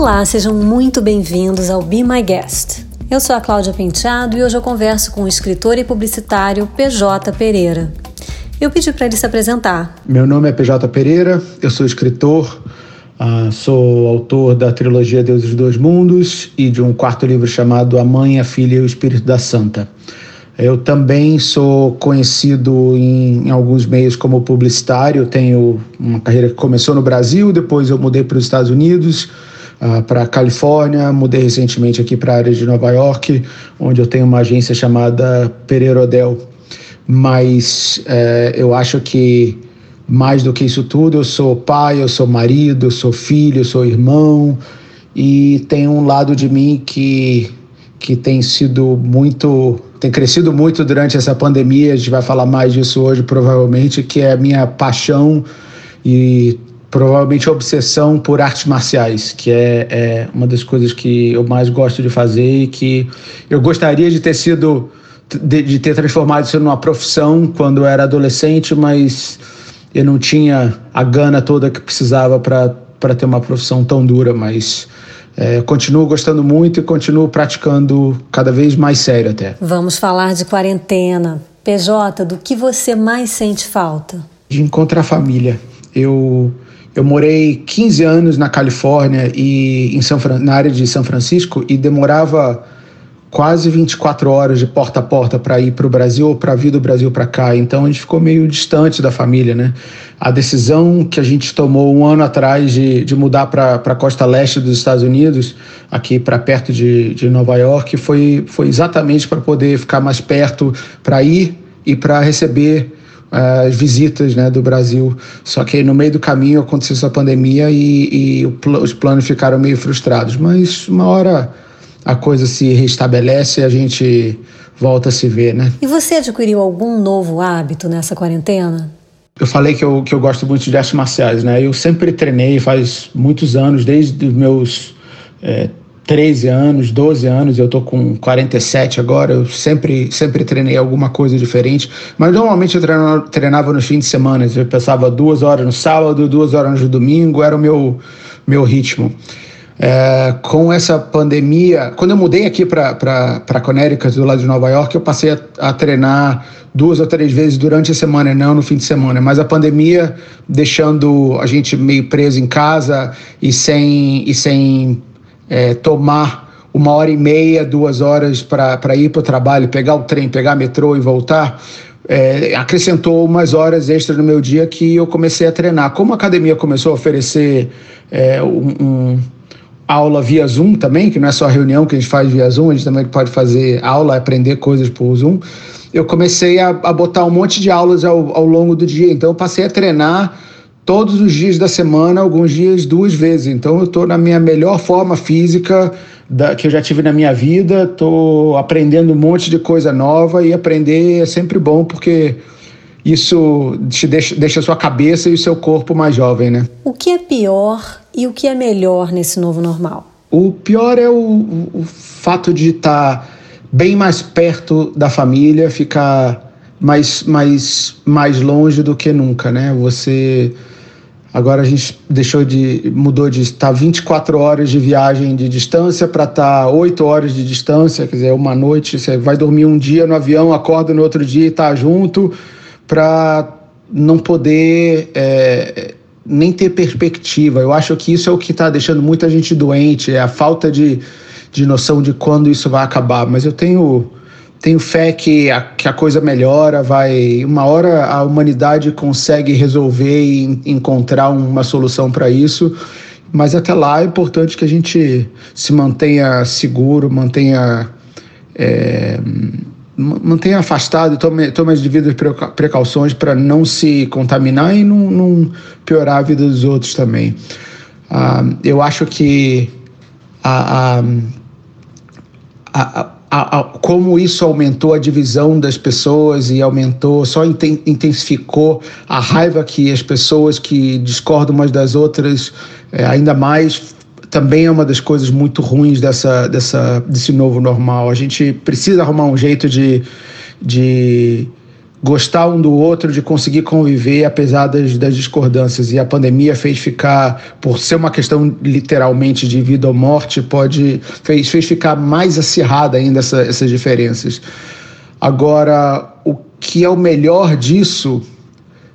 Olá, sejam muito bem-vindos ao Be My Guest. Eu sou a Cláudia Penteado e hoje eu converso com o escritor e publicitário PJ Pereira. Eu pedi para ele se apresentar. Meu nome é PJ Pereira, eu sou escritor, uh, sou autor da trilogia Deus dos Dois Mundos e de um quarto livro chamado A Mãe, a Filha e o Espírito da Santa. Eu também sou conhecido em, em, alguns meios como publicitário. Tenho uma carreira que começou no Brasil, depois eu mudei para os Estados Unidos, uh, para a Califórnia, mudei recentemente aqui para a área de Nova York, onde eu tenho uma agência chamada Pereira Odell. Mas uh, eu acho que mais do que isso tudo, eu sou pai, eu sou marido, eu sou filho, eu sou irmão e tem um lado de mim que que tem sido muito tem crescido muito durante essa pandemia, a gente vai falar mais disso hoje provavelmente, que é a minha paixão e provavelmente obsessão por artes marciais, que é, é, uma das coisas que eu mais gosto de fazer e que eu gostaria de ter sido, de, de ter transformado isso numa profissão quando eu era adolescente, mas eu não tinha a gana toda que precisava para ter uma profissão tão dura, mas é, continuo gostando muito e continuo praticando cada vez mais sério até. Vamos falar de quarentena. PJ, do que você mais sente falta? De encontrar a família. Eu, eu morei 15 anos na Califórnia e em São, na área de São Francisco e demorava quase 24 horas de porta a porta para ir para o Brasil ou para vir do Brasil para cá. Então a gente ficou meio distante da família, né? A decisão que a gente tomou um ano atrás de, de mudar para a costa leste dos Estados Unidos, aqui para perto de, de Nova York, foi, foi exatamente para poder ficar mais perto, para ir e para receber as visitas né, do Brasil. Só que no meio do caminho aconteceu essa pandemia e, e os planos ficaram meio frustrados. Mas uma hora a coisa se restabelece e a gente volta a se ver, né? E você adquiriu algum novo hábito nessa quarentena? Eu falei que eu, que eu gosto muito de artes marciais, né? Eu sempre treinei faz muitos anos, desde os meus é, 13 anos, 12 anos, eu tô com 47 agora, eu sempre, sempre treinei alguma coisa diferente, mas normalmente eu treinava, treinava nos fins de semana, eu pensava duas horas no sábado, duas horas no domingo, era o meu, meu ritmo. É, com essa pandemia, quando eu mudei aqui para Connecticut, do lado de Nova York, eu passei a, a, treinar duas ou três vezes durante a semana, não no fim de semana. Mas a pandemia deixando a gente meio preso em casa e sem, e sem é, tomar uma hora e meia, duas horas para ir para o trabalho, pegar o trem, pegar metrô e voltar. É, acrescentou umas horas extras no meu dia que eu comecei a treinar. Como a academia começou a oferecer é, um, um aula via Zoom também, que não é só reunião que a gente faz via Zoom, a gente também pode fazer aula, aprender coisas por Zoom. Eu comecei a, a botar um monte de aulas ao, ao longo do dia, então eu passei a treinar todos os dias da semana, alguns dias duas vezes. Então eu estou na minha melhor forma física da, que eu já tive na minha vida, estou aprendendo um monte de coisa nova e aprender é sempre bom porque isso te deixa, deixa a sua cabeça e o seu corpo mais jovem, né? O que é pior e o que é melhor nesse novo normal? O pior é o, o fato de estar tá bem mais perto da família, ficar mais, mais, mais longe do que nunca, né? Você agora a gente deixou de mudou de estar 24 horas de viagem de distância para estar tá 8 horas de distância, quer dizer, uma noite, você vai dormir um dia no avião, acorda no outro dia e está junto para não poder é, nem ter perspectiva. Eu acho que isso é o que está deixando muita gente doente, é a falta de, de noção de quando isso vai acabar. Mas eu tenho, tenho fé que a, que a coisa melhora, vai. Uma hora a humanidade consegue resolver e encontrar uma solução para isso. Mas até lá é importante que a gente se mantenha seguro, mantenha. É, mantenha afastado tome, tome as devidas precauções para não se contaminar e não, não, piorar a vida dos outros também. Ah, eu acho que a, a, a, como isso aumentou a divisão das pessoas e aumentou, só intensificou a raiva que as pessoas que discordam umas das outras é, ainda mais também é uma das coisas muito ruins dessa, dessa, desse novo normal. A gente precisa arrumar um jeito de, de gostar um do outro, de conseguir conviver apesar das, das, discordâncias. E a pandemia fez ficar, por ser uma questão literalmente de vida ou morte, pode fez, fez ficar mais acirrada ainda essa, essas diferenças. Agora, o que é o melhor disso,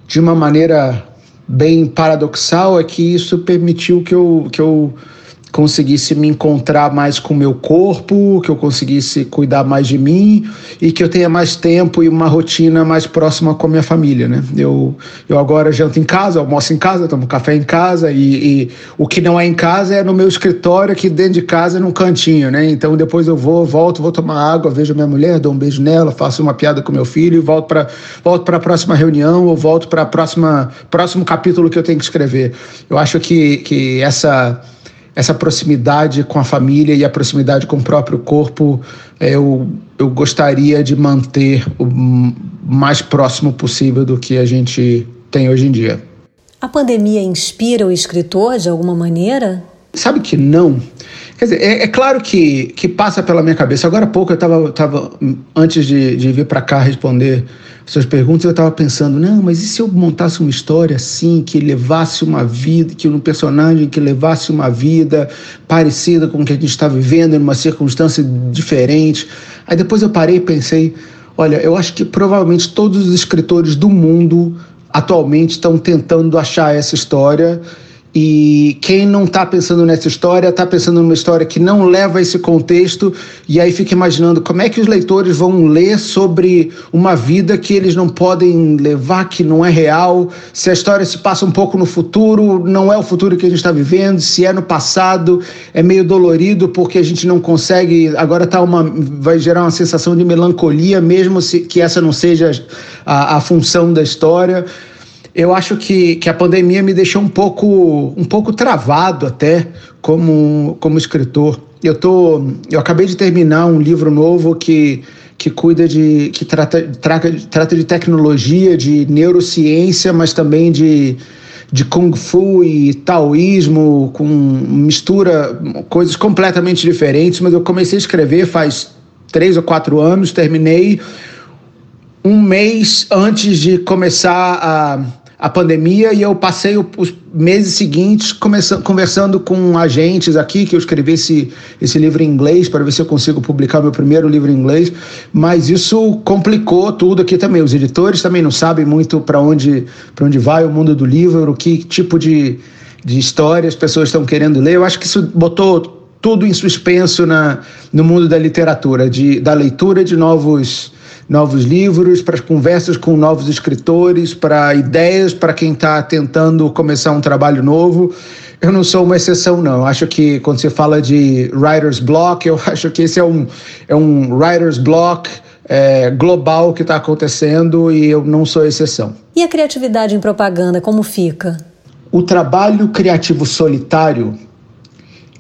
de uma maneira bem paradoxal, é que isso permitiu que eu, que eu conseguisse me encontrar mais com o meu corpo, que eu conseguisse cuidar mais de mim e que eu tenha mais tempo e uma rotina mais próxima com a minha família, né? Eu, eu agora janto em casa, almoço em casa, tomo café em casa e, e o que não é em casa é no meu escritório aqui dentro de casa, num cantinho, né? Então depois eu vou, volto, vou tomar água, vejo minha mulher, dou um beijo nela, faço uma piada com meu filho e volto para volto para a próxima reunião ou volto para próxima próximo capítulo que eu tenho que escrever. Eu acho que que essa essa proximidade com a família e a proximidade com o próprio corpo, é, eu, eu gostaria de manter o mais próximo possível do que a gente tem hoje em dia. A pandemia inspira o escritor de alguma maneira? Sabe que não. Quer dizer, é, é claro que, que passa pela minha cabeça. Agora há pouco eu estava, tava, antes de, de vir para cá responder suas perguntas, eu estava pensando, não, mas e se eu montasse uma história assim, que levasse uma vida, que um personagem que levasse uma vida parecida com o que a gente está vivendo, em uma circunstância diferente? Aí depois eu parei e pensei, olha, eu acho que provavelmente todos os escritores do mundo atualmente estão tentando achar essa história e quem não está pensando nessa história está pensando numa história que não leva esse contexto e aí fica imaginando como é que os leitores vão ler sobre uma vida que eles não podem levar, que não é real. Se a história se passa um pouco no futuro, não é o futuro que a gente está vivendo. Se é no passado, é meio dolorido porque a gente não consegue. Agora tá uma, vai gerar uma sensação de melancolia, mesmo se, que essa não seja a, a função da história eu acho que, que a pandemia me deixou um pouco, um pouco travado até como, como escritor. Eu, tô, eu acabei de terminar um livro novo que, que cuida de. que trata, trata, trata de tecnologia, de neurociência, mas também de, de kung fu e taoísmo, com mistura, coisas completamente diferentes. Mas eu comecei a escrever faz três ou quatro anos, terminei um mês antes de começar a a pandemia e eu passei os meses seguintes conversando com agentes aqui, que eu escrevi esse, esse livro em inglês para ver se eu consigo publicar meu primeiro livro em inglês, mas isso complicou tudo aqui também. Os editores também não sabem muito para onde, onde vai o mundo do livro, que tipo de, de história as pessoas estão querendo ler. Eu acho que isso botou tudo em suspenso na, no mundo da literatura, de, da leitura de novos novos livros, para conversas com novos escritores, para ideias para quem está tentando começar um trabalho novo. Eu não sou uma exceção, não. Eu acho que quando você fala de writer's block, eu acho que esse é um, é um writer's block é, global que está acontecendo e eu não sou exceção. E a criatividade em propaganda, como fica? O trabalho criativo solitário,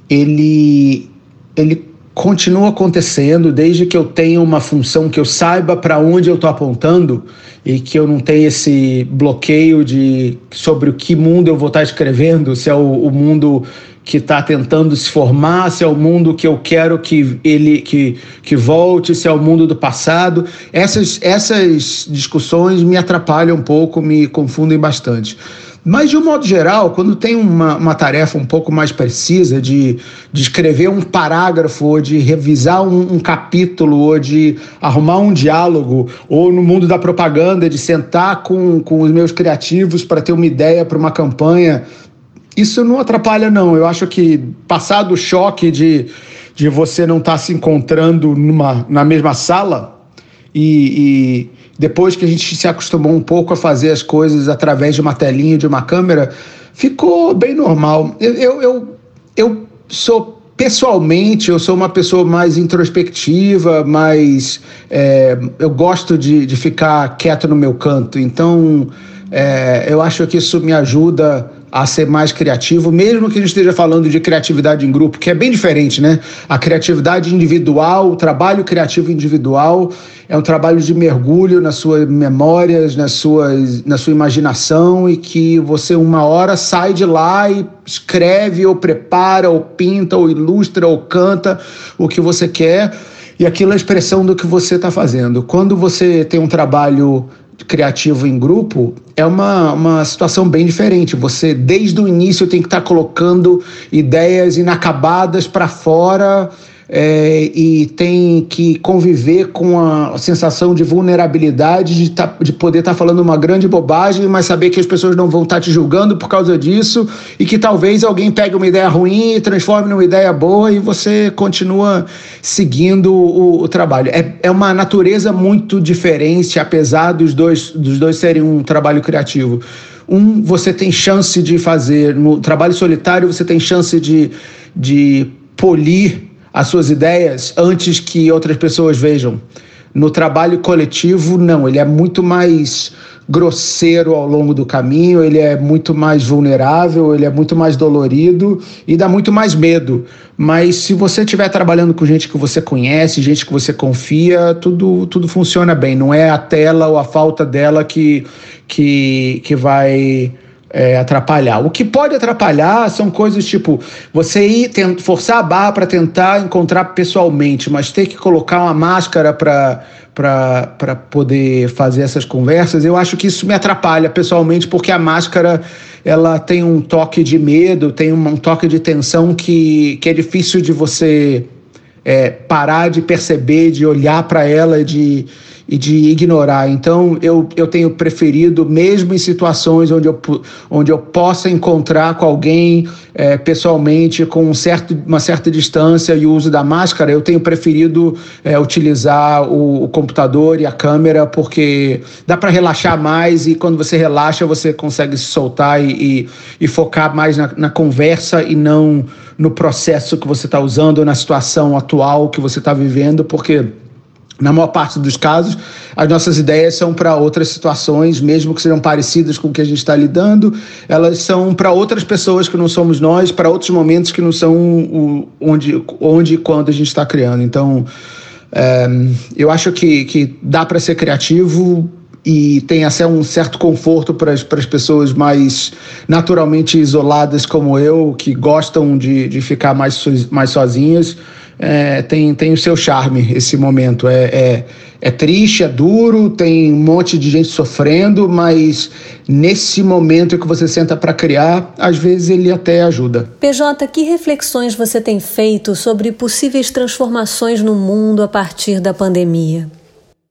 ele, ele continua acontecendo desde que eu tenha uma função que eu saiba para onde eu estou apontando e que eu não tenha esse bloqueio de sobre o que mundo eu vou estar tá escrevendo, se é o, o mundo que está tentando se formar, se é o mundo que eu quero que ele que, que volte, se é o mundo do passado. Essas, essas discussões me atrapalham um pouco, me confundem bastante. Mas, de um modo geral, quando tem uma, uma tarefa um pouco mais precisa de, de escrever um parágrafo, ou de revisar um, um capítulo, ou de arrumar um diálogo, ou no mundo da propaganda, de sentar com, com os meus criativos para ter uma ideia para uma campanha, isso não atrapalha, não. Eu acho que, passado o choque de, de você não estar tá se encontrando numa, na mesma sala e, e depois que a gente se acostumou um pouco a fazer as coisas através de uma telinha, de uma câmera, ficou bem normal. Eu, eu, eu, eu sou pessoalmente eu sou uma pessoa mais introspectiva, mais é, eu gosto de, de ficar quieto no meu canto. Então é, eu acho que isso me ajuda a ser mais criativo, mesmo que a gente esteja falando de criatividade em grupo, que é bem diferente, né? A criatividade individual, o trabalho criativo individual é um trabalho de mergulho nas suas memórias, nas suas, na sua imaginação e que você uma hora sai de lá e escreve ou prepara ou pinta ou ilustra ou canta o que você quer e aquilo é a expressão do que você está fazendo. Quando você tem um trabalho criativo em grupo é uma, uma situação bem diferente. Você, desde o início, tem que estar tá colocando ideias inacabadas para fora é, e tem que conviver com a sensação de vulnerabilidade, de, tá, de poder estar tá falando uma grande bobagem, mas saber que as pessoas não vão estar tá te julgando por causa disso e que talvez alguém pegue uma ideia ruim e transforme numa ideia boa e você continua seguindo o, o trabalho. É, é uma natureza muito diferente, apesar dos dois, dos dois serem um trabalho criativo. Um, você tem chance de fazer, no trabalho solitário, você tem chance de, de polir as suas ideias antes que outras pessoas vejam. No trabalho coletivo, não, ele é muito mais grosseiro ao longo do caminho, ele é muito mais vulnerável, ele é muito mais dolorido e dá muito mais medo. Mas se você estiver trabalhando com gente que você conhece, gente que você confia, tudo, tudo funciona bem. Não é a tela ou a falta dela que, que, que vai é, atrapalhar. O que pode atrapalhar são coisas tipo você ir forçar a barra para tentar encontrar pessoalmente, mas ter que colocar uma máscara para poder fazer essas conversas, eu acho que isso me atrapalha pessoalmente, porque a máscara ela tem um toque de medo, tem um, um toque de tensão que, que é difícil de você é, parar de perceber, de olhar para ela, de e de ignorar. Então, eu, eu tenho preferido, mesmo em situações onde eu, onde eu possa encontrar com alguém é, pessoalmente, com um certo, uma certa distância e o uso da máscara, eu tenho preferido é, utilizar o, o, computador e a câmera, porque dá para relaxar mais e quando você relaxa, você consegue se soltar e, e, e focar mais na, na conversa e não no processo que você está usando, na situação atual que você está vivendo, porque na maior parte dos casos, as nossas ideias são para outras situações, mesmo que sejam parecidas com o que a gente está lidando, elas são para outras pessoas que não somos nós, para outros momentos que não são o, onde, onde e quando a gente está criando. Então, é, eu acho que, que dá para ser criativo e tem até um certo conforto para as pessoas mais naturalmente isoladas como eu, que gostam de, de ficar mais, mais sozinhas é, tem, tem o seu charme esse momento. É, é, é, triste, é duro, tem um monte de gente sofrendo, mas nesse momento que você senta para criar, às vezes ele até ajuda. PJ, que reflexões você tem feito sobre possíveis transformações no mundo a partir da pandemia?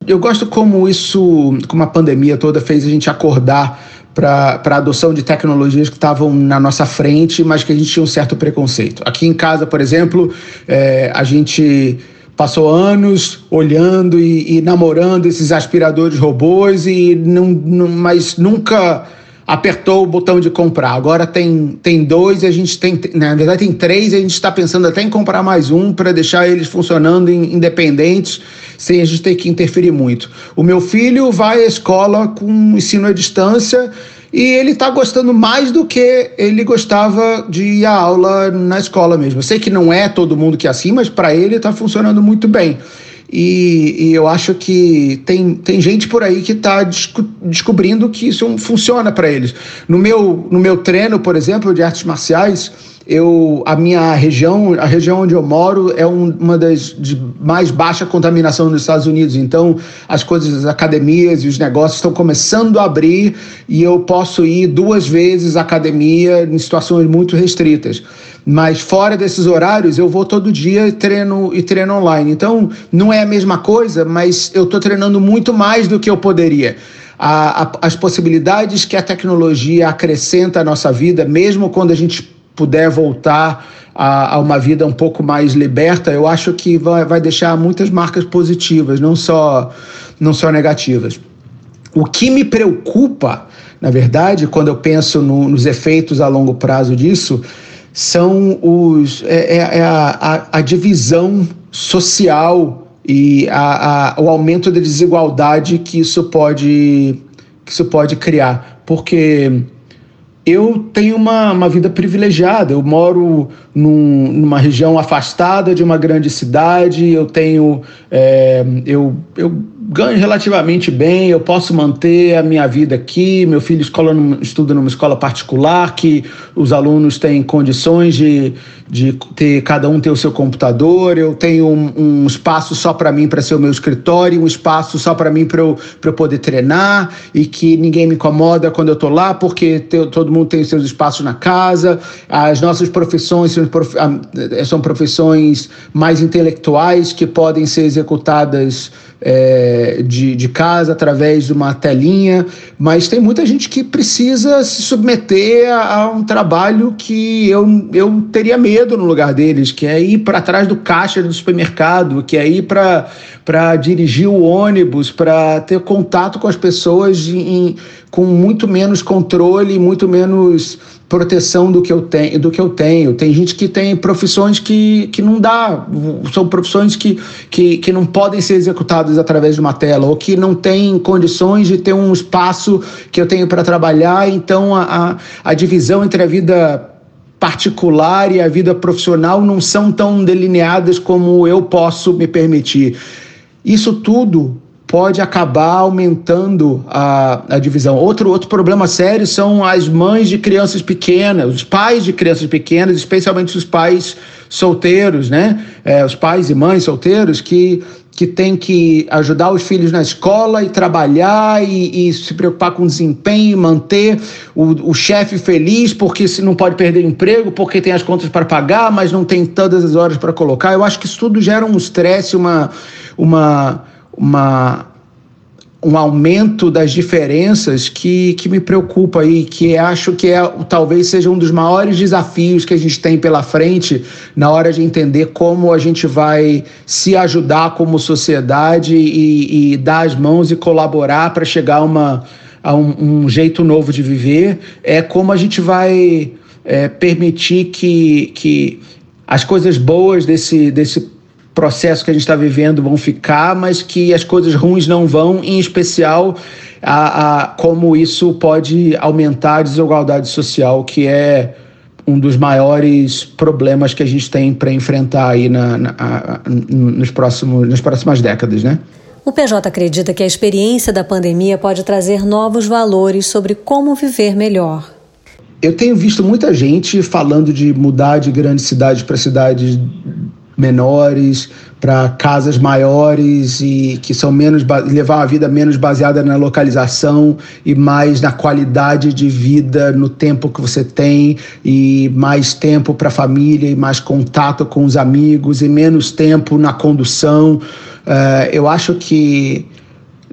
Eu gosto como isso, como a pandemia toda fez a gente acordar para a adoção de tecnologias que estavam na nossa frente, mas que a gente tinha um certo preconceito. Aqui em casa, por exemplo, é, a gente passou anos olhando e, e, namorando esses aspiradores robôs e não, não, mas nunca apertou o botão de comprar. Agora tem, tem dois a gente tem, na verdade tem três a gente está pensando até em comprar mais um para deixar eles funcionando independentes sem a gente ter que interferir muito. O meu filho vai à escola com ensino à distância e ele está gostando mais do que ele gostava de ir à aula na escola mesmo. Eu sei que não é todo mundo que é assim, mas para ele está funcionando muito bem. E, e, eu acho que tem, tem gente por aí que está desco descobrindo que isso funciona para eles. No meu, no meu treino, por exemplo, de artes marciais, eu a minha região, a região onde eu moro é um, uma das de mais baixa contaminação nos Estados Unidos. Então, as coisas, as academias e os negócios estão começando a abrir e eu posso ir duas vezes à academia em situações muito restritas. Mas fora desses horários, eu vou todo dia e treino e treino online. Então, não é a mesma coisa, mas eu estou treinando muito mais do que eu poderia. A, a, as possibilidades que a tecnologia acrescenta à nossa vida, mesmo quando a gente puder voltar a, a, uma vida um pouco mais liberta, eu acho que vai, vai deixar muitas marcas positivas, não só, não só negativas. O que me preocupa, na verdade, quando eu penso no, nos efeitos a longo prazo disso, são os, é, é, é a, a, a, divisão social e a, o aumento da desigualdade que isso pode, que isso pode criar. Porque eu tenho uma, uma vida privilegiada. Eu moro num, numa região afastada de uma grande cidade, eu tenho. É, eu, eu ganho relativamente bem, eu posso manter a minha vida aqui. Meu filho escola, estuda numa escola particular, que os alunos têm condições de, de ter, cada um ter o seu computador. Eu tenho um, um espaço só para mim, para ser o meu escritório, um espaço só para mim, para eu, eu poder treinar e que ninguém me incomoda quando eu estou lá, porque todo mundo tem seus espaços na casa. As nossas profissões são profissões mais intelectuais que podem ser executadas é, de, de casa através de uma telinha, mas tem muita gente que precisa se submeter a, a um trabalho que eu, eu teria medo no lugar deles, que é ir para trás do caixa do supermercado, que é ir para dirigir o ônibus, para ter contato com as pessoas em, com muito menos controle, muito menos proteção do que eu tenho, do que eu tenho. Tem gente que tem profissões que, que não dá, são profissões que, que, que não podem ser executadas através de uma tela, ou que não tem condições de ter um espaço que eu tenho para trabalhar. Então a, a, a divisão entre a vida particular e a vida profissional não são tão delineadas como eu posso me permitir. Isso tudo pode acabar aumentando a, a divisão. Outro, outro problema sério são as mães de crianças pequenas, os pais de crianças pequenas, especialmente os pais solteiros, né? É, os pais e mães solteiros que que tem que ajudar os filhos na escola e trabalhar e, e se preocupar com o desempenho, manter o, o chefe feliz, porque se não pode perder emprego, porque tem as contas para pagar, mas não tem todas as horas para colocar. Eu acho que isso tudo gera um estresse, uma, uma, uma, um aumento das diferenças que, que me preocupa aí, que acho que é, talvez seja um dos maiores desafios que a gente tem pela frente na hora de entender como a gente vai se ajudar como sociedade e, e dar as mãos e colaborar para chegar a, uma, a um, um, jeito novo de viver, é como a gente vai é, permitir que, que as coisas boas desse, desse processo que a gente está vivendo vão ficar, mas que as coisas ruins não vão, em especial a, a, como isso pode aumentar a desigualdade social, que é um dos maiores problemas que a gente tem para enfrentar aí na, na, a, nos próximos, nas próximas décadas, né? O PJ acredita que a experiência da pandemia pode trazer novos valores sobre como viver melhor. Eu tenho visto muita gente falando de mudar de grandes cidades para cidades menores, para casas maiores e que são menos levar uma vida menos baseada na localização e mais na qualidade de vida, no tempo que você tem e mais tempo para a família e mais contato com os amigos e menos tempo na condução. Uh, eu acho que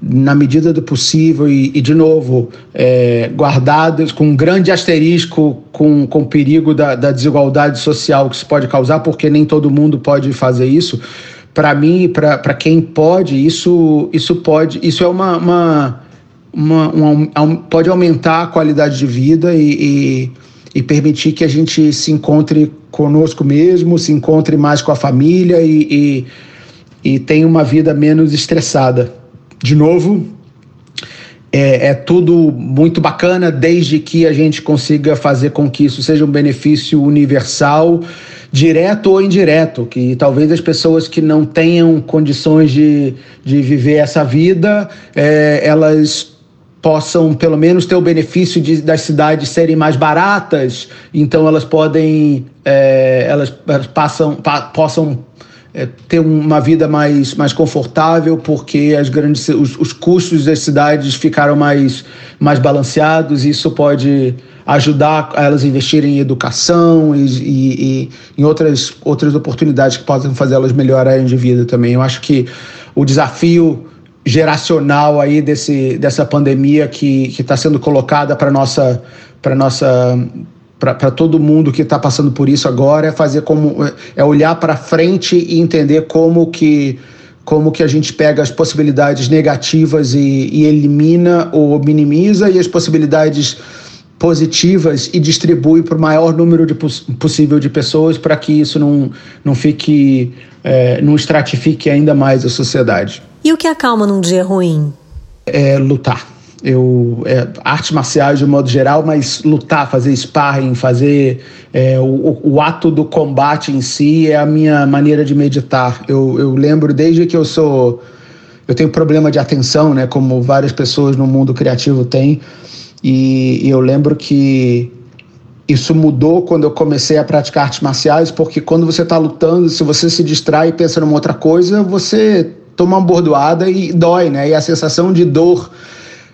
na medida do possível e, e de novo, é, guardados com um grande asterisco com, com o perigo da, da desigualdade social que isso pode causar, porque nem todo mundo pode fazer isso. Para mim, para quem pode, isso, isso pode, isso é uma, uma, uma um, pode aumentar a qualidade de vida e, e, e permitir que a gente se encontre conosco mesmo, se encontre mais com a família e, e, e tenha uma vida menos estressada de novo, é, é, tudo muito bacana desde que a gente consiga fazer com que isso seja um benefício universal, direto ou indireto, que talvez as pessoas que não tenham condições de, de viver essa vida, é, elas possam pelo menos ter o benefício de, das cidades serem mais baratas, então elas podem, é, elas, passam, pa, possam é, ter uma vida mais, mais confortável, porque as grandes, os, os custos das cidades ficaram mais, mais balanceados, e isso pode ajudar elas a investirem em educação e, e, e, em outras, outras oportunidades que possam fazer elas melhorarem de vida também. Eu acho que o desafio geracional aí desse, dessa pandemia que está sendo colocada para nossa para nossa para todo mundo que está passando por isso agora é fazer como é olhar para frente e entender como que como que a gente pega as possibilidades negativas e, e elimina ou minimiza e as possibilidades positivas e distribui para o maior número de possível de pessoas para que isso não, não fique é, não estratifique ainda mais a sociedade. E o que acalma num dia ruim? É lutar Eu, é, artes marciais de modo geral, mas lutar, fazer sparring, fazer é, o, o, ato do combate em si é a minha maneira de meditar. Eu, eu lembro desde que eu sou. Eu tenho problema de atenção, né? Como várias pessoas no mundo criativo têm. E, e eu lembro que isso mudou quando eu comecei a praticar artes marciais, porque quando você está lutando, se você se distrai e pensa numa outra coisa, você toma uma bordoada e dói, né? E a sensação de dor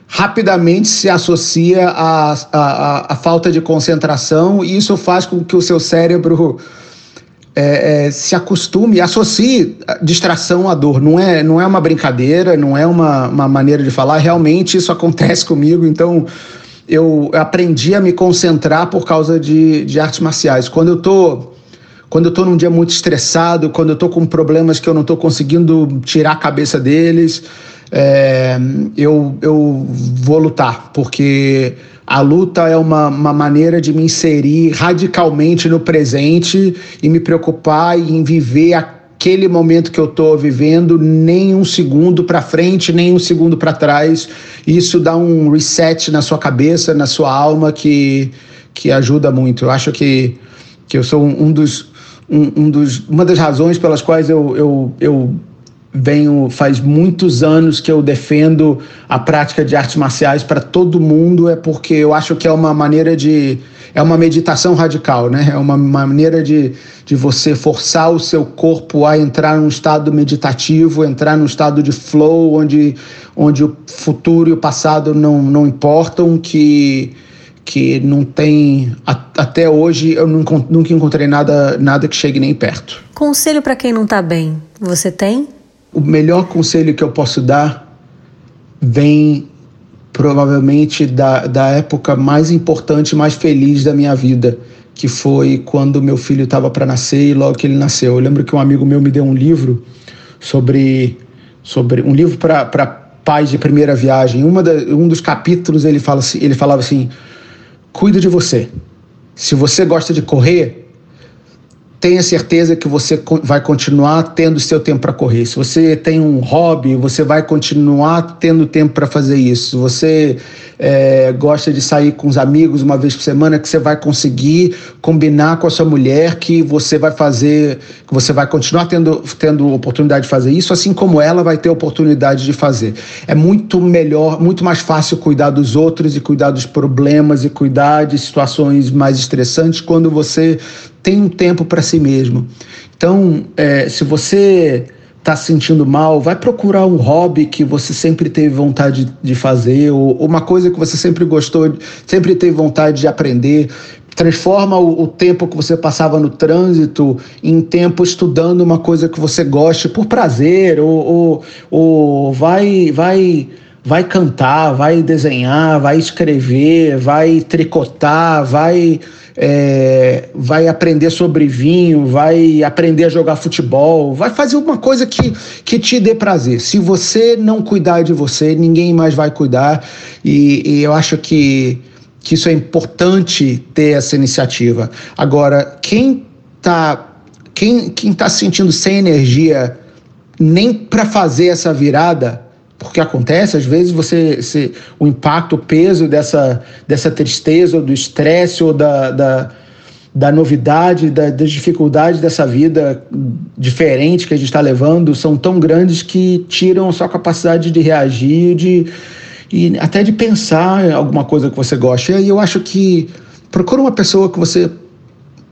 rapidamente se associa à, à, à falta de concentração e isso faz com que o seu cérebro é, é, se acostume, associe distração à dor. Não é, não é uma brincadeira, não é uma, uma maneira de falar, realmente isso acontece comigo, então eu aprendi a me concentrar por causa de, de artes marciais. Quando eu tô quando eu estou num dia muito estressado, quando eu estou com problemas que eu não estou conseguindo tirar a cabeça deles, é, eu, eu vou lutar, porque a luta é uma, uma maneira de me inserir radicalmente no presente e me preocupar em viver aquele momento que eu estou vivendo, nem um segundo para frente, nem um segundo para trás. Isso dá um reset na sua cabeça, na sua alma, que, que ajuda muito. Eu acho que, que eu sou um, um dos. Um, um, dos, uma das razões pelas quais eu, eu, eu venho faz muitos anos que eu defendo a prática de artes marciais para todo mundo é porque eu acho que é uma maneira de é uma meditação radical, né? É uma maneira de, de você forçar o seu corpo a entrar num estado meditativo, entrar num estado de flow, onde, onde o futuro e o passado não, não importam, que, que não tem. Até hoje eu nunca encontrei nada, nada que chegue nem perto. Conselho para quem não está bem, você tem? o melhor conselho que eu posso dar vem provavelmente da, da época mais importante, mais feliz da minha vida, que foi quando meu filho estava para nascer e logo que ele nasceu. Eu lembro que um amigo meu me deu um livro sobre, sobre um livro para pais de primeira viagem. Uma da, um dos capítulos ele, fala assim, ele falava assim: cuida de você. Se você gosta de correr, tenha certeza que você vai continuar tendo seu tempo para correr. Se você tem um hobby, você vai continuar tendo tempo para fazer isso. Se você é, gosta de sair com os amigos uma vez por semana, que você vai conseguir combinar com a sua mulher que você vai fazer, que você vai continuar tendo, tendo oportunidade de fazer isso, assim como ela vai ter oportunidade de fazer. É muito melhor, muito mais fácil cuidar dos outros e cuidar dos problemas e cuidar de situações mais estressantes quando você tem um tempo para si mesmo. Então, é, se você está se sentindo mal, vai procurar um hobby que você sempre teve vontade de fazer, ou, uma coisa que você sempre gostou, sempre teve vontade de aprender. Transforma o, o, tempo que você passava no trânsito em tempo estudando uma coisa que você goste por prazer, ou, ou, ou vai, vai, vai cantar, vai desenhar, vai escrever, vai tricotar, vai é, vai aprender sobre vinho, vai aprender a jogar futebol, vai fazer uma coisa que, que te dê prazer. Se você não cuidar de você, ninguém mais vai cuidar. E, e eu acho que, que isso é importante ter essa iniciativa. Agora, quem está quem, quem tá se sentindo sem energia nem para fazer essa virada, porque acontece, às vezes você, você o impacto, o peso dessa, dessa tristeza, ou do estresse, ou da, da, da novidade, da, das dificuldades dessa vida diferente que a gente está levando, são tão grandes que tiram a sua capacidade de reagir, de, e até de pensar alguma coisa que você gosta. E eu acho que procura uma pessoa que você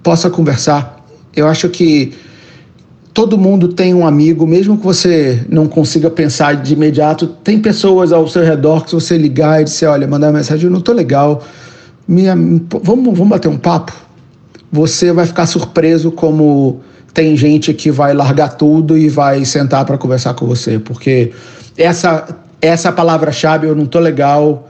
possa conversar. Eu acho que todo mundo tem um amigo, mesmo que você não consiga pensar de imediato, tem pessoas ao seu redor que se você ligar e disser, olha, mandar uma mensagem, eu não estou legal, minha, vamos, vamos bater um papo? Você vai ficar surpreso como tem gente que vai largar tudo e vai sentar para conversar com você, porque essa essa palavra-chave, eu não estou legal,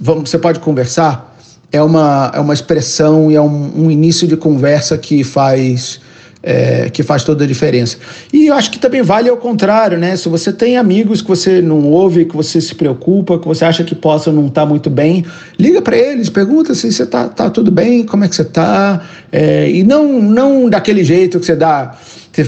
vamos, você pode conversar? É uma, é uma expressão e é um, um início de conversa que faz é, que faz toda a diferença. E eu acho que também vale ao contrário, né? Se você tem amigos que você não ouve, que você se preocupa, que você acha que possam não estar tá muito bem, liga para eles, pergunta se você está tá tudo bem, como é que você está. É, e não, não daquele jeito que você dá.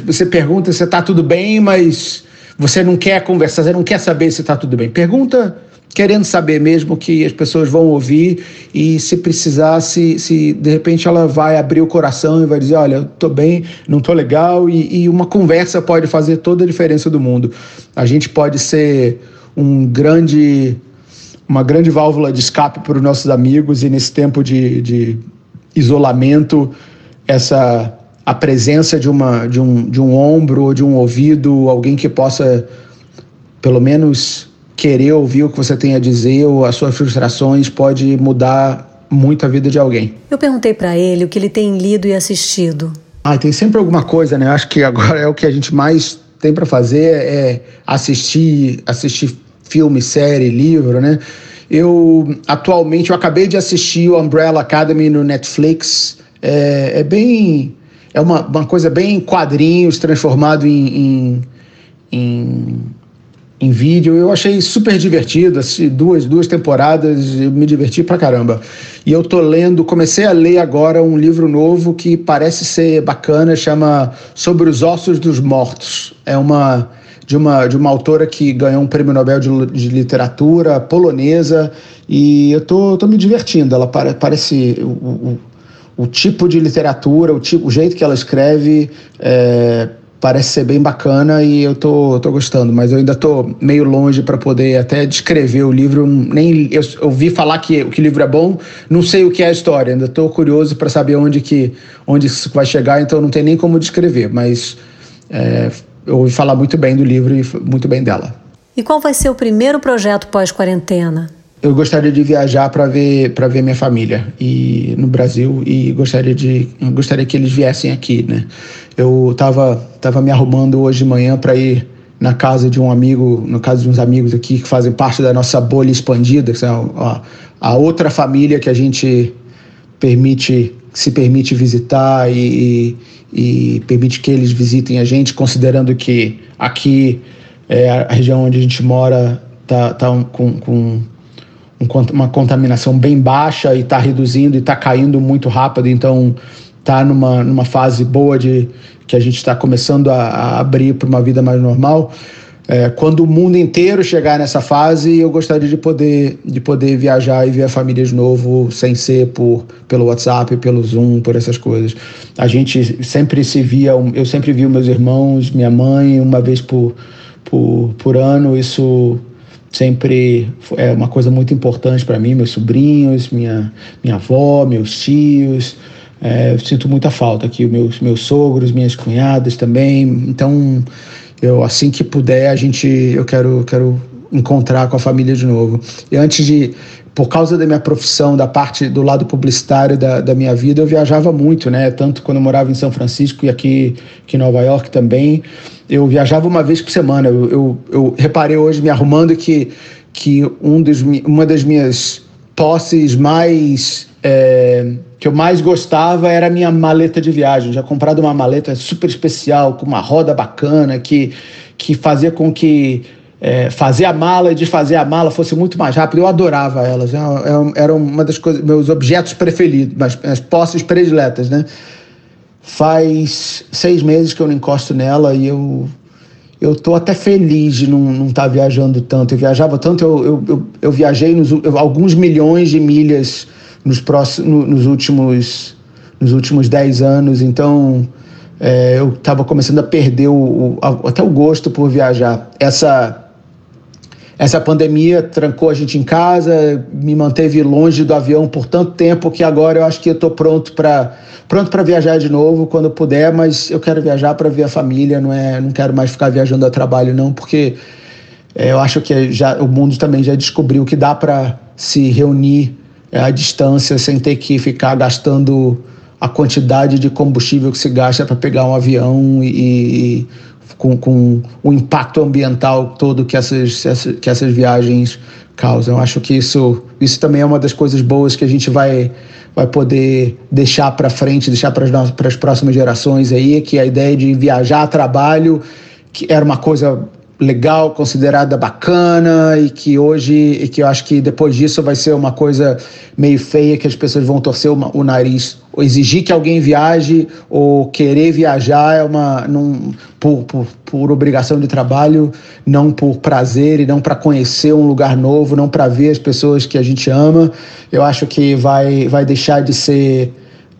Você pergunta se está tudo bem, mas você não quer conversar, você não quer saber se está tudo bem. Pergunta querendo saber mesmo que as pessoas vão ouvir e se precisar, se, se de repente ela vai abrir o coração e vai dizer, olha, eu tô bem, não tô legal e, e uma conversa pode fazer toda a diferença do mundo. A gente pode ser um grande uma grande válvula de escape para os nossos amigos e nesse tempo de, de isolamento essa a presença de uma de um, de um ombro de um ouvido alguém que possa pelo menos querer ouvir o que você tem a dizer ou as suas frustrações pode mudar muito a vida de alguém. Eu perguntei para ele o que ele tem lido e assistido. Ah, tem sempre alguma coisa, né? Acho que agora é o que a gente mais tem para fazer é assistir, assistir filme, série, livro, né? Eu atualmente eu acabei de assistir o Umbrella Academy no Netflix. É, é bem é uma, uma coisa bem quadrinhos transformado em, em, em em vídeo. Eu achei super divertido, assisti duas, duas temporadas, me diverti pra caramba. E eu tô lendo, comecei a ler agora um livro novo que parece ser bacana, chama Sobre os Ossos dos Mortos. É uma de uma, de uma autora que ganhou um prêmio Nobel de, de literatura polonesa e eu tô, tô me divertindo. Ela pare, parece o, o, o, tipo de literatura, o, tipo, o jeito que ela escreve. É, parece ser bem bacana e eu tô, tô gostando, mas eu ainda tô meio longe para poder até descrever o livro. Nem eu ouvi falar que, que o livro é bom, não sei o que é a história, ainda tô curioso para saber onde que onde isso vai chegar, então não tem nem como descrever, mas é, eu ouvi falar muito bem do livro e muito bem dela. E qual vai ser o primeiro projeto pós-quarentena? Eu gostaria de viajar para ver para ver minha família e no Brasil e gostaria de gostaria que eles viessem aqui, né? Eu tava tava me arrumando hoje de manhã para ir na casa de um amigo, no caso de uns amigos aqui que fazem parte da nossa bolha expandida, que são a, a outra família que a gente permite se permite visitar e, e, e permite que eles visitem a gente, considerando que aqui é a região onde a gente mora tá, tá um, com, com uma contaminação bem baixa e está reduzindo e está caindo muito rápido, então está numa, numa fase boa de que a gente está começando a, a abrir para uma vida mais normal. É, quando o mundo inteiro chegar nessa fase, eu gostaria de poder, de poder viajar e ver a família de novo, sem ser por, pelo WhatsApp, pelo Zoom, por essas coisas. A gente sempre se via, eu sempre vi meus irmãos, minha mãe, uma vez por, por, por ano. Isso sempre é uma coisa muito importante para mim, meus sobrinhos, minha, minha avó, meus tios. É, sinto muita falta aqui, meus, meus sogros, minhas cunhadas também. Então, eu assim que puder, a gente, eu quero, quero encontrar com a família de novo. E antes de, por causa da minha profissão, da parte do lado publicitário da, da minha vida, eu viajava muito, né? Tanto quando eu morava em São Francisco e aqui, aqui em Nova York também eu viajava uma vez por semana. Eu, eu, eu reparei hoje, me arrumando, que, que um dos, uma das minhas posses mais. É, que eu mais gostava era a minha maleta de viagem. Já comprado uma maleta super especial, com uma roda bacana, que, que fazia com que é, fazer a mala e desfazer a mala fosse muito mais rápido. Eu adorava elas. É, é, era uma das coisas, meus objetos preferidos, as, as posses prediletas, né? Faz seis meses que eu não encosto nela e eu eu tô até feliz de não estar tá viajando tanto. Eu viajava tanto, eu, eu, eu, eu viajei nos, eu, alguns milhões de milhas nos, próximos, nos, últimos, nos últimos dez anos, então é, eu estava começando a perder o, o, até o gosto por viajar. Essa essa pandemia trancou a gente em casa, me manteve longe do avião por tanto tempo que agora eu acho que eu estou pronto para pronto para viajar de novo quando puder, mas eu quero viajar para ver a família, não é, não quero mais ficar viajando a trabalho não, porque é, eu acho que já o mundo também já descobriu que dá para se reunir é, à distância sem ter que ficar gastando a quantidade de combustível que se gasta para pegar um avião e, e com, com o impacto ambiental todo que essas, que essas viagens causam. Eu acho que isso, isso também é uma das coisas boas que a gente vai, vai poder deixar para frente, deixar para as, próximas gerações aí, que a ideia de viajar a trabalho, que era uma coisa legal, considerada bacana e que hoje, e que eu acho que depois disso vai ser uma coisa meio feia que as pessoas vão torcer o, o nariz exigir que alguém viaje ou querer viajar é uma num, por, por, por obrigação de trabalho, não por prazer e não para conhecer um lugar novo, não para ver as pessoas que a gente ama. Eu acho que vai, vai deixar de ser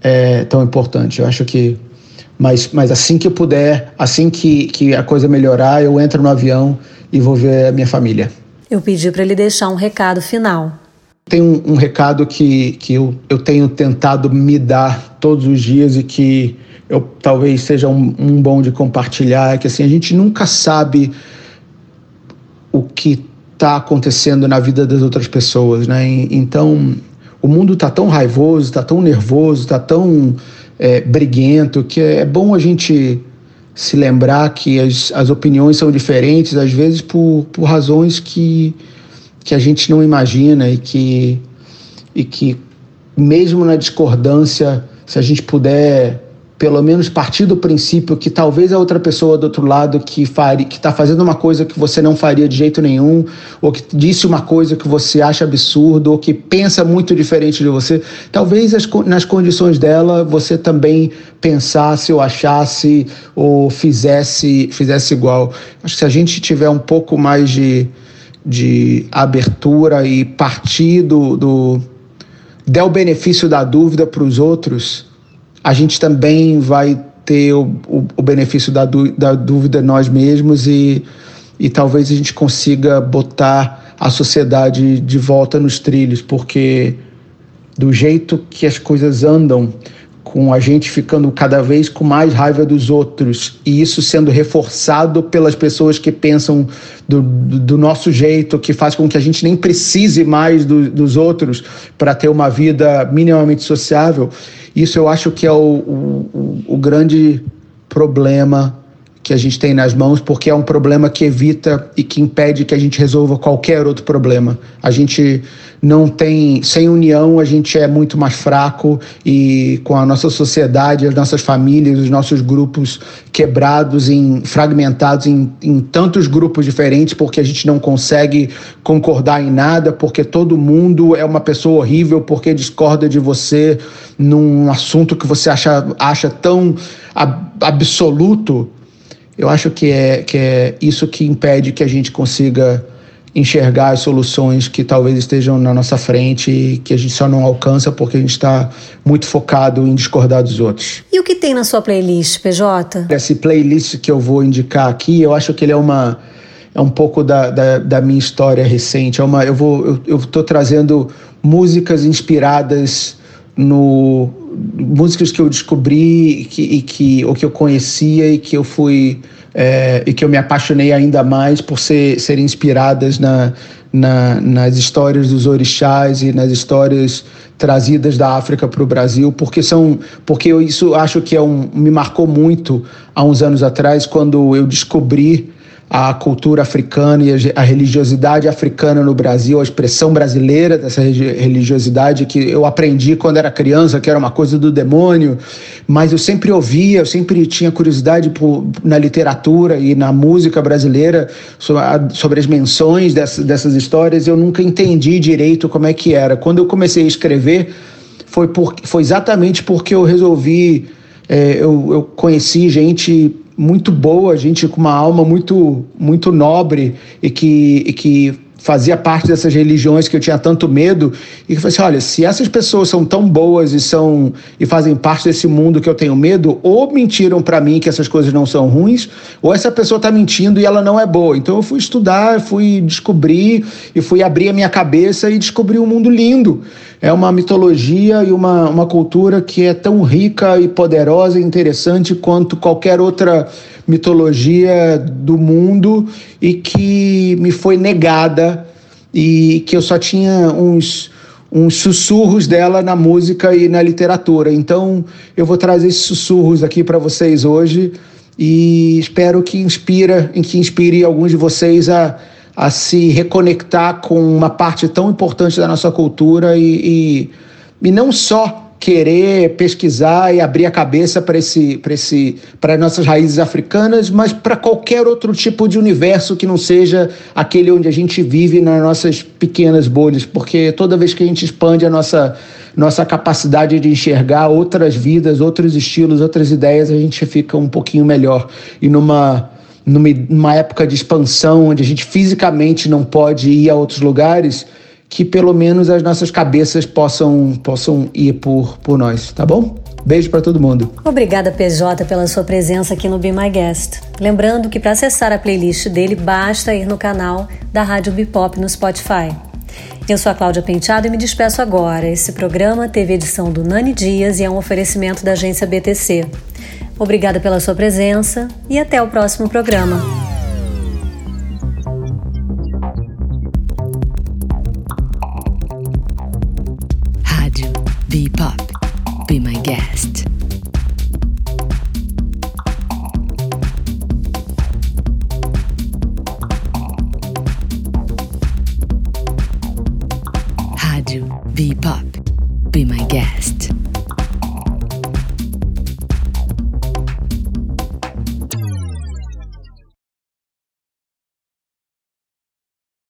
é, tão importante. Eu acho que mas, mas assim que eu puder, assim que, que a coisa melhorar, eu entro no avião e vou ver a minha família. Eu pedi para ele deixar um recado final. Tem um, um, recado que, que eu, eu tenho tentado me dar todos os dias e que eu talvez seja um, um bom de compartilhar, é que assim, a gente nunca sabe o que está acontecendo na vida das outras pessoas, né? Então, o mundo está tão raivoso, está tão nervoso, está tão é, briguento, que é bom a gente se lembrar que as, as opiniões são diferentes, às vezes por, por razões que, que a gente não imagina e que, e que mesmo na discordância, se a gente puder pelo menos partir do princípio que talvez a outra pessoa do outro lado que faria, que está fazendo uma coisa que você não faria de jeito nenhum, ou que disse uma coisa que você acha absurdo, ou que pensa muito diferente de você, talvez as, nas condições dela você também pensasse ou achasse ou fizesse, fizesse igual. Acho que se a gente tiver um pouco mais de, de abertura e partir do, do der o benefício da dúvida para os outros, a gente também vai ter o, o, o benefício da, da dúvida nós mesmos e, e talvez a gente consiga botar a sociedade de volta nos trilhos, porque do jeito que as coisas andam, com a gente ficando cada vez com mais raiva dos outros e isso sendo reforçado pelas pessoas que pensam do, do nosso jeito, que faz com que a gente nem precise mais do, dos outros para ter uma vida minimamente sociável. Isso eu acho que é o, o, o grande problema que a gente tem nas mãos, porque é um problema que evita e que impede que a gente resolva qualquer outro problema. A gente não tem, sem união, a gente é muito mais fraco e com a nossa sociedade, as nossas famílias, os nossos grupos quebrados, em, fragmentados em, em tantos grupos diferentes, porque a gente não consegue concordar em nada, porque todo mundo é uma pessoa horrível, porque discorda de você num assunto que você acha, acha tão absoluto eu acho que é, que é isso que impede que a gente consiga enxergar as soluções que talvez estejam na nossa frente e que a gente só não alcança porque a gente está muito focado em discordar dos outros. E o que tem na sua playlist, PJ? Esse playlist que eu vou indicar aqui, eu acho que ele é uma é um pouco da, da, da minha história recente. É uma, eu vou eu estou trazendo músicas inspiradas no músicas que eu descobri que, e que ou que eu conhecia e que eu fui é, e que eu me apaixonei ainda mais por ser, serem inspiradas na, na, nas histórias dos orixás e nas histórias trazidas da África para o Brasil, porque são porque eu, isso acho que é um, me marcou muito há uns anos atrás quando eu descobri a cultura africana e a religiosidade africana no Brasil, a expressão brasileira dessa religiosidade que eu aprendi quando era criança, que era uma coisa do demônio, mas eu sempre ouvia, eu sempre tinha curiosidade por, na literatura e na música brasileira sobre, as menções dessas, dessas histórias, eu nunca entendi direito como é que era. Quando eu comecei a escrever, foi, por, foi exatamente porque eu resolvi, é, eu, eu conheci gente muito boa, gente com uma alma muito, muito nobre e que, e que fazia parte dessas religiões que eu tinha tanto medo e que falei assim, olha, se essas pessoas são tão boas e são e fazem parte desse mundo que eu tenho medo, ou mentiram para mim que essas coisas não são ruins, ou essa pessoa está mentindo e ela não é boa. Então eu fui estudar, fui descobrir e fui abrir a minha cabeça e descobri um mundo lindo. É uma mitologia e uma, uma cultura que é tão rica e poderosa e interessante quanto qualquer outra mitologia do mundo e que me foi negada e que eu só tinha uns uns sussurros dela na música e na literatura. Então, eu vou trazer esses sussurros aqui para vocês hoje e espero que inspira, que inspire alguns de vocês a, a se reconectar com uma parte tão importante da nossa cultura e, e, e não só querer pesquisar e abrir a cabeça para esse, esse, nossas raízes africanas, mas para qualquer outro tipo de universo que não seja aquele onde a gente vive nas nossas pequenas bolhas, porque toda vez que a gente expande a nossa nossa capacidade de enxergar outras vidas, outros estilos, outras ideias, a gente fica um pouquinho melhor. E numa, numa época de expansão, onde a gente fisicamente não pode ir a outros lugares, que pelo menos as nossas cabeças possam, possam ir por, por nós, tá bom? Beijo para todo mundo. Obrigada, PJ, pela sua presença aqui no Be My Guest. Lembrando que para acessar a playlist dele, basta ir no canal da Rádio Bipop no Spotify. Eu sou a Cláudia Penteado e me despeço agora. Esse programa teve edição do Nani Dias e é um oferecimento da agência BTC. Obrigada pela sua presença e até o próximo programa.